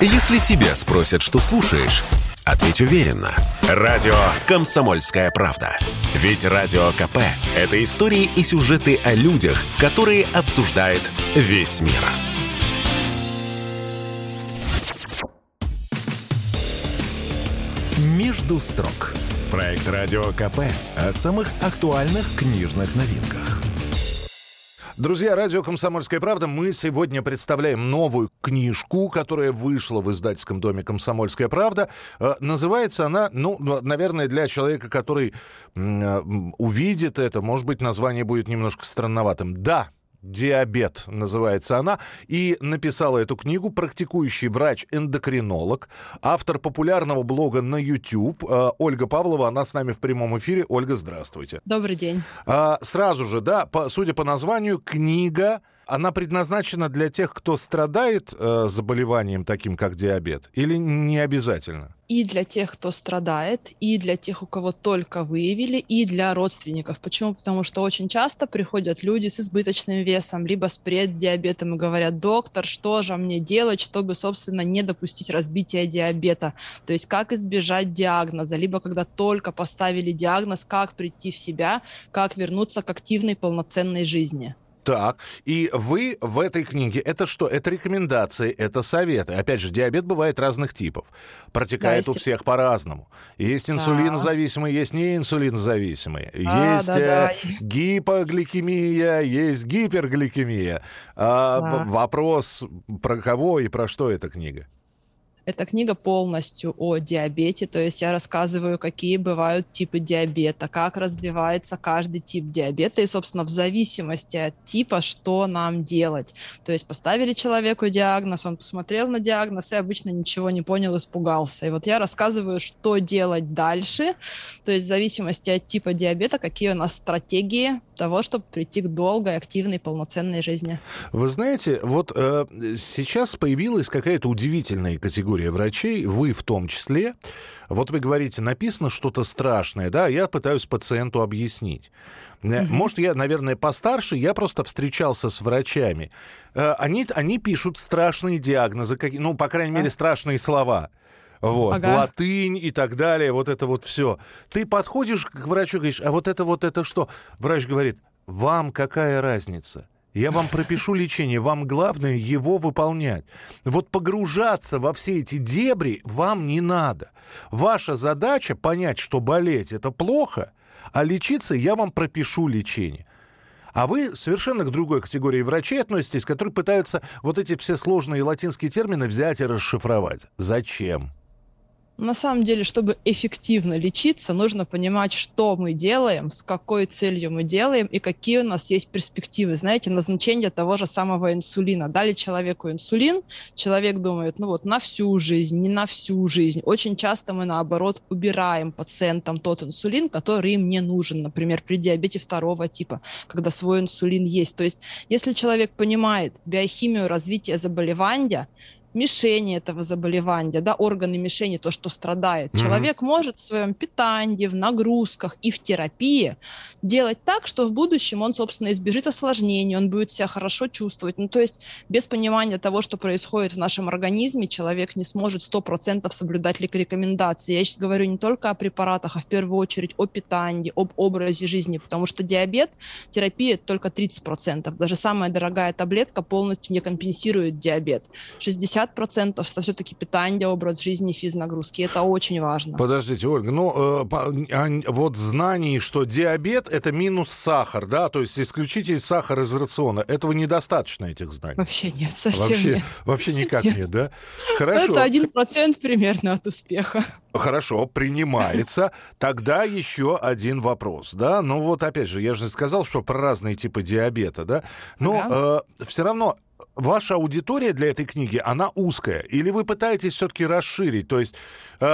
Если тебя спросят, что слушаешь, ответь уверенно. Радио «Комсомольская правда». Ведь Радио КП – это истории и сюжеты о людях, которые обсуждает весь мир. «Между строк» – проект Радио КП о самых актуальных книжных новинках. Друзья, радио «Комсомольская правда», мы сегодня представляем новую книжку, которая вышла в издательском доме «Комсомольская правда». Э, называется она, ну, наверное, для человека, который э, увидит это, может быть, название будет немножко странноватым. «Да, «Диабет» называется она, и написала эту книгу практикующий врач-эндокринолог, автор популярного блога на YouTube э, Ольга Павлова, она с нами в прямом эфире. Ольга, здравствуйте. Добрый день. А, сразу же, да, по, судя по названию, книга она предназначена для тех, кто страдает э, заболеванием таким, как диабет, или не обязательно? И для тех, кто страдает, и для тех, у кого только выявили, и для родственников. Почему? Потому что очень часто приходят люди с избыточным весом, либо с преддиабетом и говорят, доктор, что же мне делать, чтобы, собственно, не допустить разбития диабета? То есть как избежать диагноза, либо когда только поставили диагноз, как прийти в себя, как вернуться к активной полноценной жизни. Так, и вы в этой книге, это что? Это рекомендации, это советы. Опять же, диабет бывает разных типов. Протекает да, у всех по-разному. Есть инсулинозависимые, есть неинсулинозависимые. А, есть да, да. гипогликемия, есть гипергликемия. А, да. Вопрос, про кого и про что эта книга? Эта книга полностью о диабете, то есть я рассказываю, какие бывают типы диабета, как развивается каждый тип диабета и, собственно, в зависимости от типа, что нам делать. То есть поставили человеку диагноз, он посмотрел на диагноз и обычно ничего не понял, испугался. И вот я рассказываю, что делать дальше, то есть в зависимости от типа диабета, какие у нас стратегии того, чтобы прийти к долгой, активной, полноценной жизни. Вы знаете, вот э, сейчас появилась какая-то удивительная категория врачей, вы в том числе. Вот вы говорите, написано что-то страшное, да, я пытаюсь пациенту объяснить. Угу. Может, я, наверное, постарше, я просто встречался с врачами. Э, они, они пишут страшные диагнозы, как, ну, по крайней мере, страшные слова. Вот, ага. латынь и так далее, вот это вот все. Ты подходишь к врачу и говоришь, а вот это вот это что? Врач говорит, вам какая разница? Я вам пропишу лечение, вам главное его выполнять. Вот погружаться во все эти дебри вам не надо. Ваша задача понять, что болеть это плохо, а лечиться я вам пропишу лечение. А вы совершенно к другой категории врачей относитесь, которые пытаются вот эти все сложные латинские термины взять и расшифровать. Зачем? На самом деле, чтобы эффективно лечиться, нужно понимать, что мы делаем, с какой целью мы делаем и какие у нас есть перспективы. Знаете, назначение того же самого инсулина. Дали человеку инсулин, человек думает, ну вот на всю жизнь, не на всю жизнь. Очень часто мы, наоборот, убираем пациентам тот инсулин, который им не нужен, например, при диабете второго типа, когда свой инсулин есть. То есть, если человек понимает биохимию развития заболевания, мишени этого заболевания, да, органы мишени, то, что страдает. Mm-hmm. Человек может в своем питании, в нагрузках и в терапии делать так, что в будущем он, собственно, избежит осложнений, он будет себя хорошо чувствовать. Ну, то есть без понимания того, что происходит в нашем организме, человек не сможет 100% соблюдать рекомендации. Я сейчас говорю не только о препаратах, а в первую очередь о питании, об образе жизни, потому что диабет, терапия только 30%. Даже самая дорогая таблетка полностью не компенсирует диабет. 60 50% это все-таки питание, образ жизни, физнагрузки. Это очень важно. Подождите, Ольга, ну э, а, вот знаний, что диабет это минус сахар, да, то есть исключите сахар из рациона, этого недостаточно этих знаний. Вообще нет, совсем вообще, нет. Вообще никак нет, нет да? Хорошо. Это один процент примерно от успеха. Хорошо, принимается. Тогда еще один вопрос, да? Ну вот опять же, я же сказал, что про разные типы диабета, да? Но ага. э, все равно ваша аудитория для этой книги, она узкая? Или вы пытаетесь все-таки расширить? То есть, э,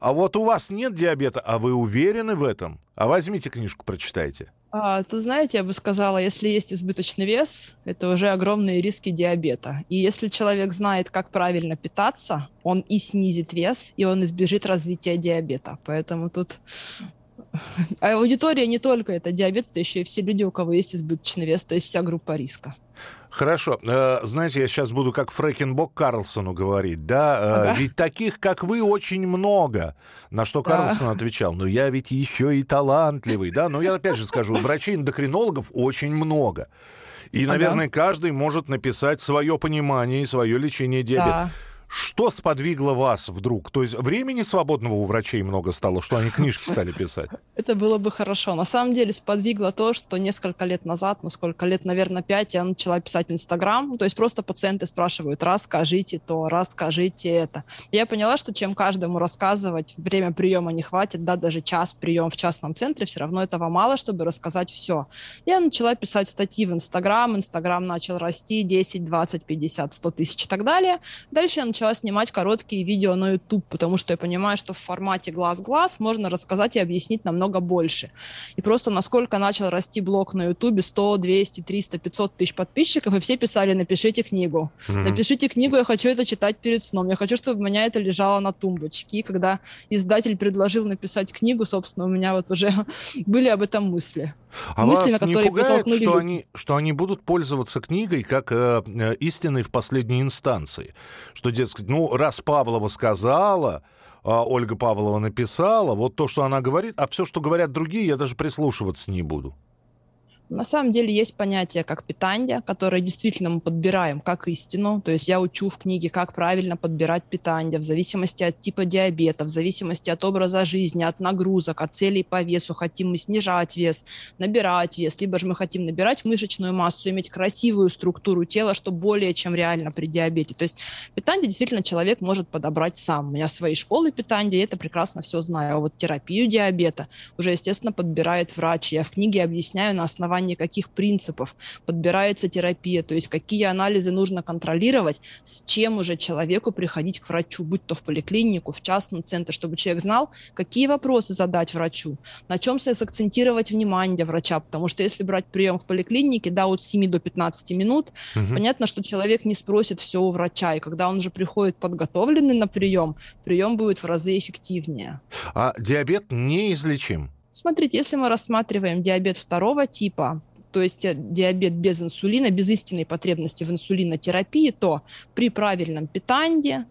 а вот у вас нет диабета, а вы уверены в этом? А возьмите книжку, прочитайте. А, то знаете, я бы сказала, если есть избыточный вес, это уже огромные риски диабета. И если человек знает, как правильно питаться, он и снизит вес, и он избежит развития диабета. Поэтому тут а аудитория не только это диабет, это еще и все люди, у кого есть избыточный вес, то есть вся группа риска. Хорошо. Э, знаете, я сейчас буду как Фрэкенбок Карлсону говорить, да? Э, ага. Ведь таких, как вы, очень много. На что Карлсон да. отвечал, ну я ведь еще и талантливый, да? Но я опять же скажу, врачей-эндокринологов очень много. И, наверное, ага. каждый может написать свое понимание и свое лечение диабета. Да. Что сподвигло вас вдруг? То есть времени свободного у врачей много стало, что они книжки стали писать? Это было бы хорошо. На самом деле сподвигло то, что несколько лет назад, ну сколько лет, наверное, пять, я начала писать Инстаграм. То есть просто пациенты спрашивают, расскажите то, расскажите это. Я поняла, что чем каждому рассказывать, время приема не хватит, да, даже час прием в частном центре, все равно этого мало, чтобы рассказать все. Я начала писать статьи в Инстаграм, Инстаграм начал расти 10, 20, 50, 100 тысяч и так далее. Дальше я начала снимать короткие видео на YouTube, потому что я понимаю, что в формате глаз-глаз можно рассказать и объяснить намного больше. И просто насколько начал расти блог на YouTube, 100, 200, 300, 500 тысяч подписчиков, и все писали, напишите книгу. Mm-hmm. Напишите книгу, я хочу это читать перед сном. Я хочу, чтобы у меня это лежало на тумбочке. И когда издатель предложил написать книгу, собственно, у меня вот уже были об этом мысли. А мысли, вас не пугает, что они, что они будут пользоваться книгой как э, э, истиной в последней инстанции? Что, дескать, ну, раз Павлова сказала, а Ольга Павлова написала, вот то, что она говорит, а все, что говорят другие, я даже прислушиваться не буду. На самом деле есть понятие как питание, которое действительно мы подбираем как истину. То есть я учу в книге, как правильно подбирать питание в зависимости от типа диабета, в зависимости от образа жизни, от нагрузок, от целей по весу. Хотим мы снижать вес, набирать вес, либо же мы хотим набирать мышечную массу, иметь красивую структуру тела, что более чем реально при диабете. То есть питание действительно человек может подобрать сам. У меня свои школы питания, я это прекрасно все знаю. А вот терапию диабета уже, естественно, подбирает врач. Я в книге объясняю на основании основании каких принципов подбирается терапия, то есть какие анализы нужно контролировать, с чем уже человеку приходить к врачу, будь то в поликлинику, в частном центре, чтобы человек знал, какие вопросы задать врачу, на чем сакцентировать внимание врача, потому что если брать прием в поликлинике, да, от 7 до 15 минут, угу. понятно, что человек не спросит все у врача, и когда он уже приходит подготовленный на прием, прием будет в разы эффективнее. А диабет неизлечим? Смотрите, если мы рассматриваем диабет второго типа, то есть э, диабет без инсулина, без истинной потребности в инсулинотерапии, то при правильном питании,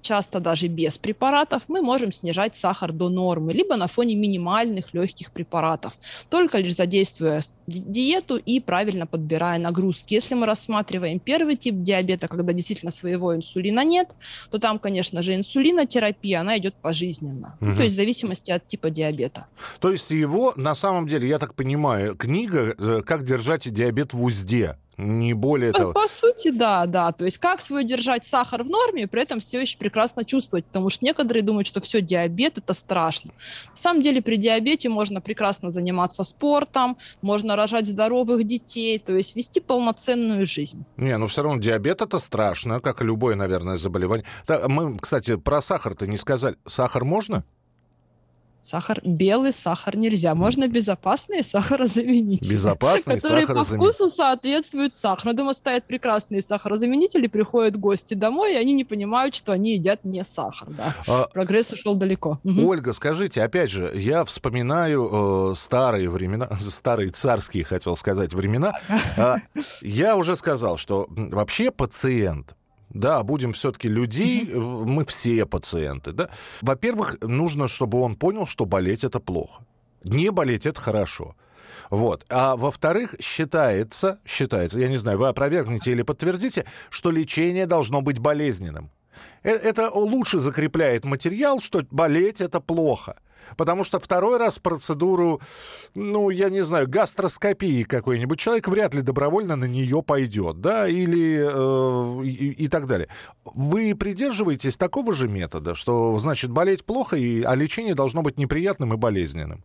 часто даже без препаратов, мы можем снижать сахар до нормы, либо на фоне минимальных легких препаратов, только лишь задействуя диету и правильно подбирая нагрузки. Если мы рассматриваем первый тип диабета, когда действительно своего инсулина нет, то там, конечно же, инсулинотерапия, она идет пожизненно, угу. ну, то есть в зависимости от типа диабета. То есть его, на самом деле, я так понимаю, книга э, «Как держать диабет в узде», не более по, того. По сути, да, да. То есть как свой держать сахар в норме, при этом все еще прекрасно чувствовать, потому что некоторые думают, что все, диабет это страшно. На самом деле при диабете можно прекрасно заниматься спортом, можно рожать здоровых детей, то есть вести полноценную жизнь. Не, ну все равно диабет это страшно, как и любое, наверное, заболевание. Так, мы, кстати, про сахар-то не сказали. Сахар можно? Сахар, белый сахар нельзя. Можно безопасные сахарозаменители. Безопасные которые по вкусу соответствуют сахару. Дома стоят прекрасные сахарозаменители, приходят гости домой, и они не понимают, что они едят не сахар. Да. А, Прогресс ушел далеко. Ольга, скажите, опять же, я вспоминаю э, старые времена, старые царские, хотел сказать, времена. Э, я уже сказал, что вообще пациент да, будем все-таки людей, э, мы все пациенты, да. Во-первых, нужно, чтобы он понял, что болеть это плохо. Не болеть это хорошо. Вот. А во-вторых, считается, считается, я не знаю, вы опровергнете или подтвердите, что лечение должно быть болезненным. Э, это лучше закрепляет материал, что болеть это плохо. Потому что второй раз процедуру, ну, я не знаю, гастроскопии какой-нибудь человек вряд ли добровольно на нее пойдет, да, или э, и, и так далее. Вы придерживаетесь такого же метода, что, значит, болеть плохо, и, а лечение должно быть неприятным и болезненным?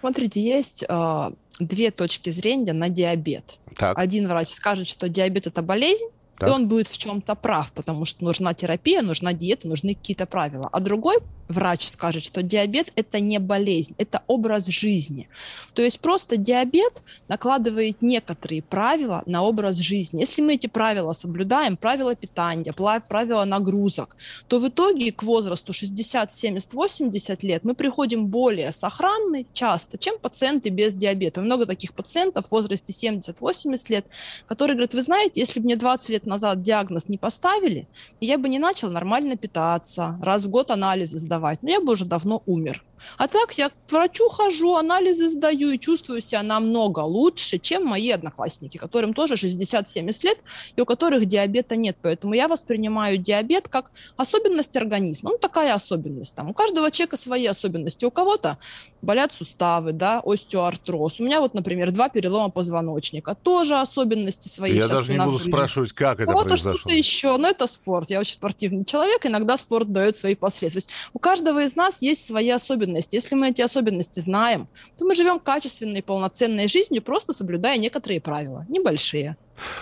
Смотрите, есть э, две точки зрения на диабет. Так. Один врач скажет, что диабет это болезнь, Так. И он будет в чем-то прав, потому что нужна терапия, нужна диета, нужны какие-то правила. А другой врач скажет, что диабет – это не болезнь, это образ жизни. То есть просто диабет накладывает некоторые правила на образ жизни. Если мы эти правила соблюдаем, правила питания, правила нагрузок, то в итоге к возрасту 60, 70, 80 лет мы приходим более сохранны часто, чем пациенты без диабета. Много таких пациентов в возрасте 70-80 лет, которые говорят, вы знаете, если бы мне 20 лет назад диагноз не поставили, я бы не начал нормально питаться, раз в год анализы сдавать, но я бы уже давно умер. А так я к врачу хожу, анализы сдаю и чувствую себя намного лучше, чем мои одноклассники, которым тоже 60-70 лет и у которых диабета нет. Поэтому я воспринимаю диабет как особенность организма. Ну, такая особенность. Там у каждого человека свои особенности. У кого-то болят суставы, да, остеоартроз. У меня вот, например, два перелома позвоночника. Тоже особенности свои. Я даже не буду спрашивать, как это вот произошло. что-то еще. Но это спорт. Я очень спортивный человек. Иногда спорт дает свои последствия. У каждого из нас есть свои особенности особенности. Если мы эти особенности знаем, то мы живем качественной, полноценной жизнью, просто соблюдая некоторые правила, небольшие.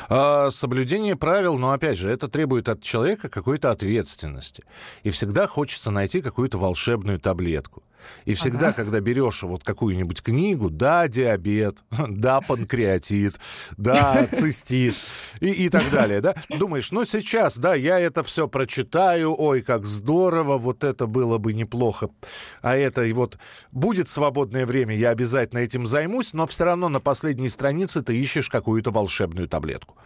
А, соблюдение правил, но опять же, это требует от человека какой-то ответственности. И всегда хочется найти какую-то волшебную таблетку. И всегда, ага. когда берешь вот какую-нибудь книгу, да, диабет, да, панкреатит, да, цистит и, и так далее, да, думаешь, ну сейчас, да, я это все прочитаю, ой, как здорово, вот это было бы неплохо, а это и вот будет свободное время, я обязательно этим займусь, но все равно на последней странице ты ищешь какую-то волшебную таблетку.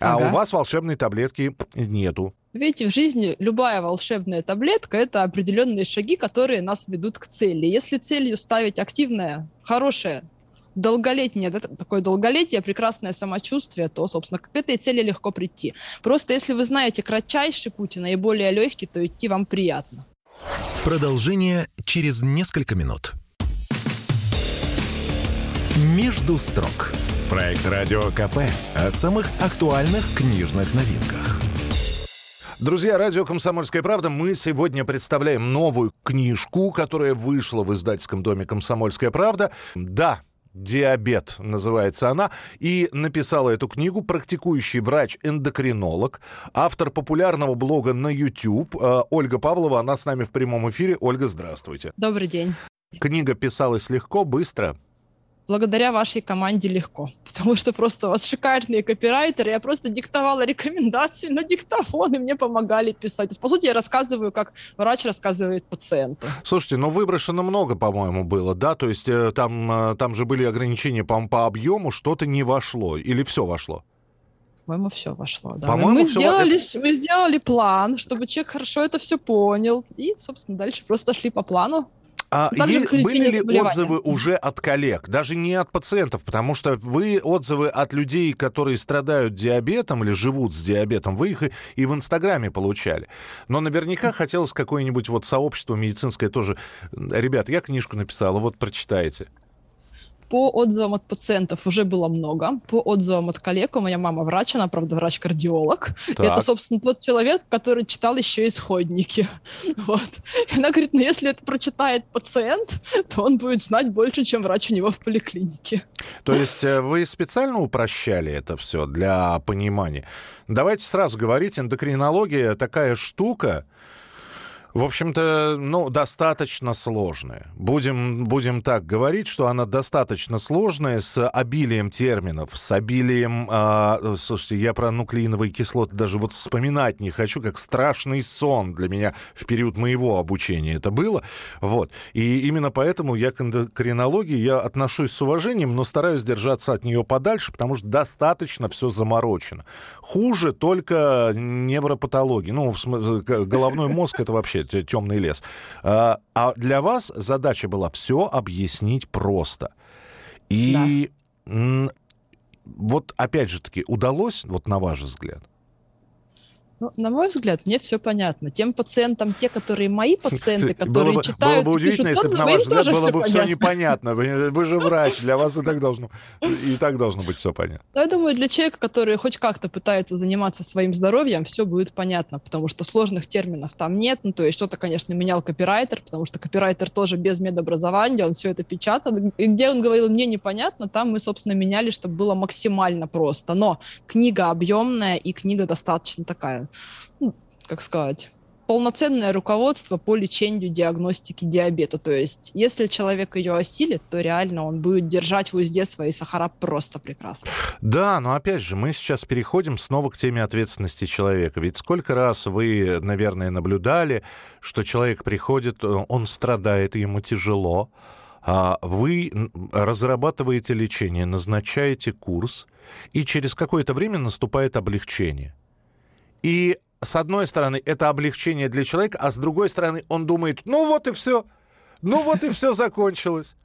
А ага. у вас волшебной таблетки нету. Видите, в жизни любая волшебная таблетка – это определенные шаги, которые нас ведут к цели. Если целью ставить активное, хорошее, долголетнее, да, такое долголетие, прекрасное самочувствие, то, собственно, к этой цели легко прийти. Просто если вы знаете кратчайший путь и наиболее легкий, то идти вам приятно. Продолжение через несколько минут. «Между строк» – проект «Радио КП» о самых актуальных книжных новинках. Друзья, радио «Комсомольская правда», мы сегодня представляем новую книжку, которая вышла в издательском доме «Комсомольская правда». Да, «Диабет» называется она, и написала эту книгу практикующий врач-эндокринолог, автор популярного блога на YouTube э, Ольга Павлова, она с нами в прямом эфире. Ольга, здравствуйте. Добрый день. Книга писалась легко, быстро? Благодаря вашей команде легко. Потому что просто у вас шикарные копирайтеры. Я просто диктовала рекомендации на диктофон, и мне помогали писать. По сути, я рассказываю, как врач рассказывает пациенту. Слушайте, ну выброшено много, по-моему, было, да? То есть э, там, э, там же были ограничения по, по объему, что-то не вошло. Или все вошло? По-моему, все вошло. Да. По-моему, мы, все... сделали, это... мы сделали план, чтобы человек хорошо это все понял. И, собственно, дальше просто шли по плану. А есть, были ли отзывы уже от коллег, даже не от пациентов, потому что вы отзывы от людей, которые страдают диабетом или живут с диабетом, вы их и, и в Инстаграме получали. Но наверняка хотелось какое-нибудь вот сообщество медицинское тоже. Ребят, я книжку написала, вот прочитайте. По отзывам от пациентов уже было много. По отзывам от коллег, у моя мама врач, она, правда, врач-кардиолог. Это, собственно, тот человек, который читал еще исходники. Вот. И она говорит, ну, если это прочитает пациент, то он будет знать больше, чем врач у него в поликлинике. То есть э, вы специально упрощали это все для понимания? Давайте сразу говорить, эндокринология такая штука, в общем-то, ну, достаточно сложная. Будем, будем так говорить, что она достаточно сложная, с обилием терминов, с обилием... Э, слушайте, я про нуклеиновые кислоты даже вот вспоминать не хочу, как страшный сон для меня в период моего обучения это было. Вот. И именно поэтому я к эндокринологии я отношусь с уважением, но стараюсь держаться от нее подальше, потому что достаточно все заморочено. Хуже только невропатологии. Ну, головной мозг это вообще темный лес. А, а для вас задача была все объяснить просто. И да. вот опять же таки, удалось, вот на ваш взгляд? Ну, на мой взгляд, мне все понятно. Тем пациентам, те, которые мои пациенты, которые было бы, читают... Было бы удивительно, если бы, на ваш взгляд, было бы все непонятно. Вы, вы же врач, для вас и так должно, и так должно быть все понятно. Я думаю, для человека, который хоть как-то пытается заниматься своим здоровьем, все будет понятно, потому что сложных терминов там нет. Ну, то есть что-то, конечно, менял копирайтер, потому что копирайтер тоже без медобразования, он все это печатал. И где он говорил, мне непонятно, там мы, собственно, меняли, чтобы было максимально просто. Но книга объемная и книга достаточно такая ну, как сказать, полноценное руководство по лечению диагностики диабета. То есть, если человек ее осилит, то реально он будет держать в узде свои сахара просто прекрасно. Да, но опять же, мы сейчас переходим снова к теме ответственности человека. Ведь сколько раз вы, наверное, наблюдали, что человек приходит, он страдает, ему тяжело, а вы разрабатываете лечение, назначаете курс, и через какое-то время наступает облегчение – и с одной стороны, это облегчение для человека, а с другой стороны, он думает, ну вот и все, ну вот и все закончилось.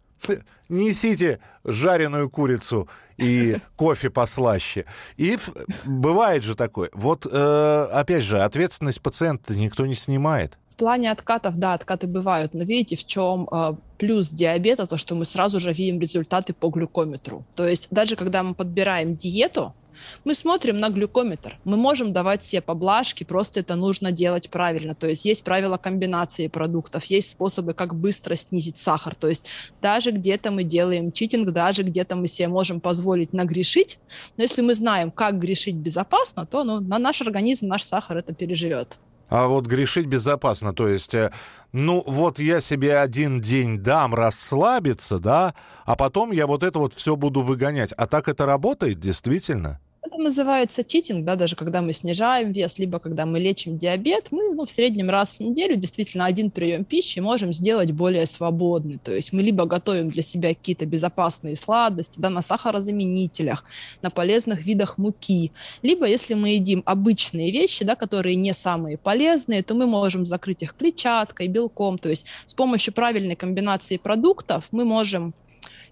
Несите жареную курицу и кофе послаще. И бывает же такое. Вот, э, опять же, ответственность пациента никто не снимает. В плане откатов, да, откаты бывают, но видите, в чем э, плюс диабета, то, что мы сразу же видим результаты по глюкометру. То есть даже когда мы подбираем диету, мы смотрим на глюкометр. Мы можем давать себе поблажки, просто это нужно делать правильно. То есть есть правила комбинации продуктов, есть способы, как быстро снизить сахар. То есть даже где-то мы делаем читинг, даже где-то мы себе можем позволить нагрешить. Но если мы знаем, как грешить безопасно, то ну, на наш организм наш сахар это переживет. А вот грешить безопасно, то есть, э, ну вот я себе один день дам расслабиться, да, а потом я вот это вот все буду выгонять. А так это работает действительно? Называется читинг, да, даже когда мы снижаем вес, либо когда мы лечим диабет, мы ну, в среднем раз в неделю действительно один прием пищи можем сделать более свободный. То есть мы либо готовим для себя какие-то безопасные сладости, да, на сахарозаменителях, на полезных видах муки, либо если мы едим обычные вещи, да, которые не самые полезные, то мы можем закрыть их клетчаткой, белком, то есть с помощью правильной комбинации продуктов мы можем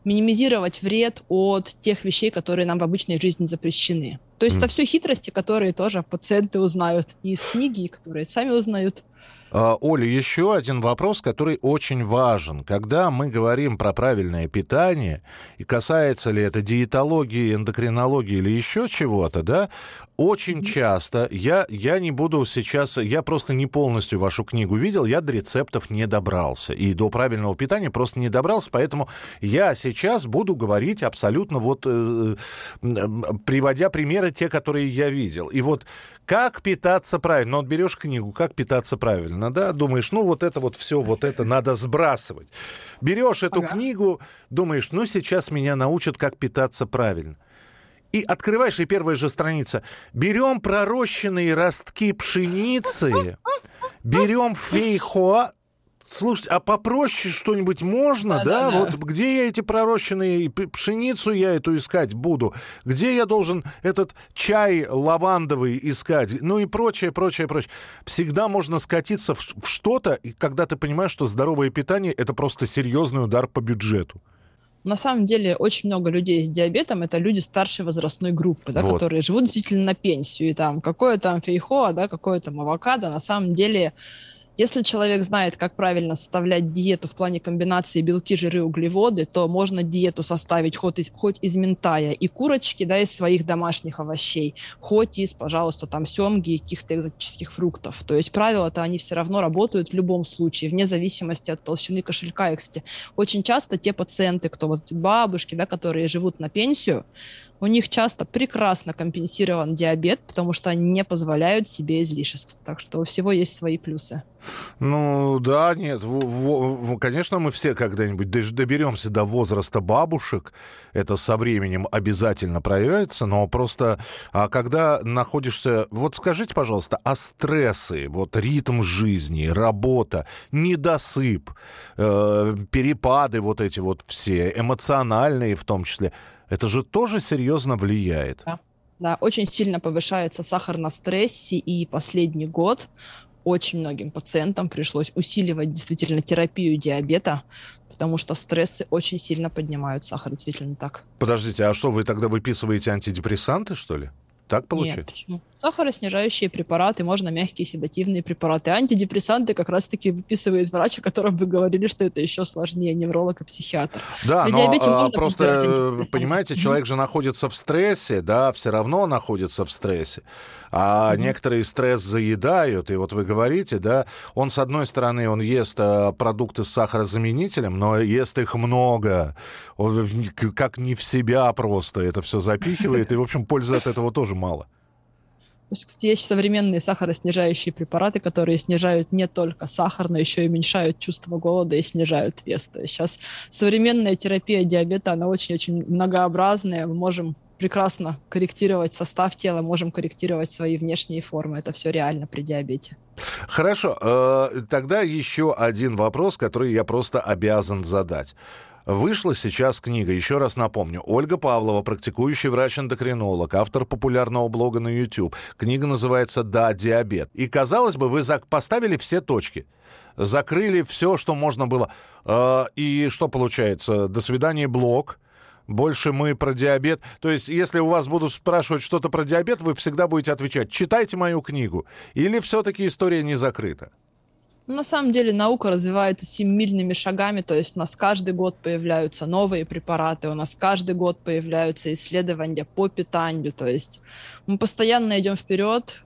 минимизировать вред от тех вещей, которые нам в обычной жизни запрещены. То есть mm. это все хитрости, которые тоже пациенты узнают из книги, и которые сами узнают. А, Оля, еще один вопрос, который очень важен. Когда мы говорим про правильное питание, и касается ли это диетологии, эндокринологии или еще чего-то, да, очень часто, я, я не буду сейчас, я просто не полностью вашу книгу видел, я до рецептов не добрался. И до правильного питания просто не добрался, поэтому я сейчас буду говорить абсолютно вот, э, приводя примеры те, которые я видел. И вот как питаться правильно? Ну, вот берешь книгу, как питаться правильно, да, думаешь, ну, вот это вот все, вот это надо сбрасывать. Берешь эту ага. книгу, думаешь, ну, сейчас меня научат, как питаться правильно. И открываешь, и первая же страница. Берем пророщенные ростки пшеницы, берем фейхоа, Слушайте, а попроще что-нибудь можно, да, да? да? Вот где я эти пророщенные пшеницу я эту искать буду? Где я должен этот чай лавандовый искать? Ну и прочее, прочее, прочее. Всегда можно скатиться в, что-то, когда ты понимаешь, что здоровое питание это просто серьезный удар по бюджету. На самом деле очень много людей с диабетом это люди старшей возрастной группы, да, вот. которые живут действительно на пенсию. И там какое там фейхоа, да, какое там авокадо, на самом деле если человек знает, как правильно составлять диету в плане комбинации белки, жиры, углеводы, то можно диету составить хоть из, хоть из ментая и курочки, да, из своих домашних овощей, хоть из, пожалуйста, там семги и каких-то экзотических фруктов. То есть правила-то они все равно работают в любом случае, вне зависимости от толщины кошелька. Кстати, очень часто те пациенты, кто вот бабушки, да, которые живут на пенсию, у них часто прекрасно компенсирован диабет, потому что они не позволяют себе излишеств. Так что у всего есть свои плюсы. Ну да, нет, в, в, конечно, мы все когда-нибудь доберемся до возраста бабушек, это со временем обязательно проявится, но просто, а когда находишься, вот скажите, пожалуйста, а стрессы, вот ритм жизни, работа, недосып, э, перепады вот эти вот все, эмоциональные в том числе, это же тоже серьезно влияет. Да. Да, очень сильно повышается сахар на стрессе, и последний год очень многим пациентам пришлось усиливать действительно терапию диабета, потому что стрессы очень сильно поднимают сахар, действительно так. Подождите, а что, вы тогда выписываете антидепрессанты, что ли? Так получается? Нет, почему? Сахароснижающие препараты, можно мягкие седативные препараты. Антидепрессанты как раз-таки выписывает врач, о котором вы говорили, что это еще сложнее, невролог и психиатр. Да, При но а, просто, понимаете, человек же находится в стрессе, да, все равно находится в стрессе. А mm-hmm. некоторые стресс заедают, и вот вы говорите, да, он с одной стороны, он ест а, продукты с сахарозаменителем, но ест их много, он, как не в себя просто это все запихивает, и, в общем, пользы от этого тоже мало. Есть современные сахароснижающие препараты, которые снижают не только сахар, но еще и уменьшают чувство голода и снижают вес. То есть сейчас современная терапия диабета, она очень-очень многообразная. Мы можем прекрасно корректировать состав тела, можем корректировать свои внешние формы. Это все реально при диабете. Хорошо. Э, тогда еще один вопрос, который я просто обязан задать. Вышла сейчас книга, еще раз напомню. Ольга Павлова, практикующий врач-эндокринолог, автор популярного блога на YouTube. Книга называется «Да, диабет». И, казалось бы, вы поставили все точки. Закрыли все, что можно было. А, и что получается? До свидания, блог больше мы про диабет. То есть, если у вас будут спрашивать что-то про диабет, вы всегда будете отвечать, читайте мою книгу. Или все-таки история не закрыта? Ну, на самом деле наука развивается семимильными шагами, то есть у нас каждый год появляются новые препараты, у нас каждый год появляются исследования по питанию, то есть мы постоянно идем вперед,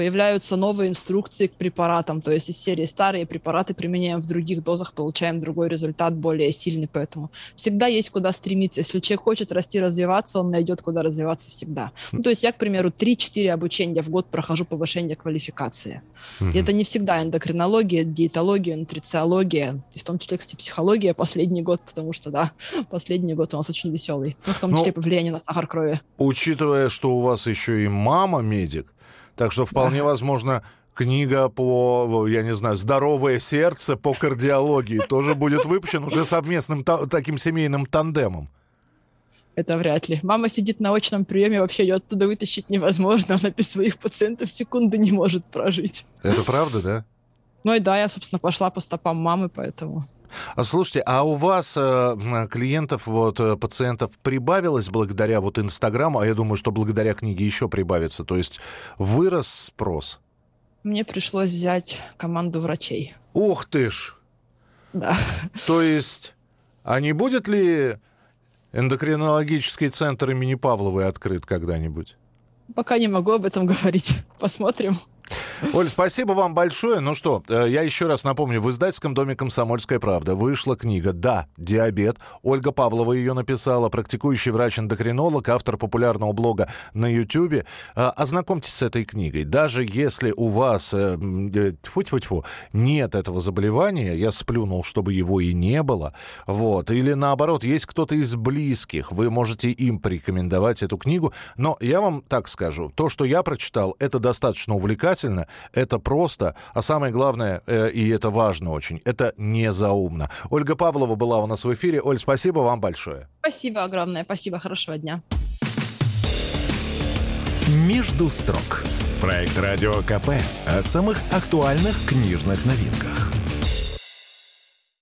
появляются новые инструкции к препаратам, то есть из серии старые препараты применяем в других дозах, получаем другой результат, более сильный, поэтому всегда есть куда стремиться. Если человек хочет расти, развиваться, он найдет, куда развиваться всегда. Ну, то есть я, к примеру, 3-4 обучения в год прохожу повышение квалификации. И это не всегда эндокринология, диетология, нутрициология, и в том числе, кстати, психология последний год, потому что, да, последний год у нас очень веселый, ну, в том числе ну, по влиянию на сахар крови. Учитывая, что у вас еще и мама медик, так что вполне возможно книга по, я не знаю, «Здоровое сердце» по кардиологии тоже будет выпущена уже совместным та- таким семейным тандемом. Это вряд ли. Мама сидит на очном приеме, вообще ее оттуда вытащить невозможно. Она без своих пациентов секунды не может прожить. Это правда, да? Ну и да, я, собственно, пошла по стопам мамы, поэтому... А слушайте, а у вас э, клиентов, вот, э, пациентов прибавилось благодаря вот Инстаграму, а я думаю, что благодаря книге еще прибавится, то есть вырос спрос? Мне пришлось взять команду врачей. Ух ты ж! Да. То есть, а не будет ли эндокринологический центр имени Павловой открыт когда-нибудь? Пока не могу об этом говорить. Посмотрим. Оль, спасибо вам большое. Ну что, э, я еще раз напомню, в издательском доме «Комсомольская правда» вышла книга «Да, диабет». Ольга Павлова ее написала, практикующий врач-эндокринолог, автор популярного блога на YouTube. Э, ознакомьтесь с этой книгой. Даже если у вас э, тьфу -тьфу -тьфу, нет этого заболевания, я сплюнул, чтобы его и не было, вот, или наоборот, есть кто-то из близких, вы можете им порекомендовать эту книгу. Но я вам так скажу, то, что я прочитал, это достаточно увлекательно, это просто, а самое главное, э, и это важно очень, это не заумно. Ольга Павлова была у нас в эфире. Оль, спасибо вам большое. Спасибо огромное, спасибо, хорошего дня. «Между строк» – проект «Радио КП» о самых актуальных книжных новинках.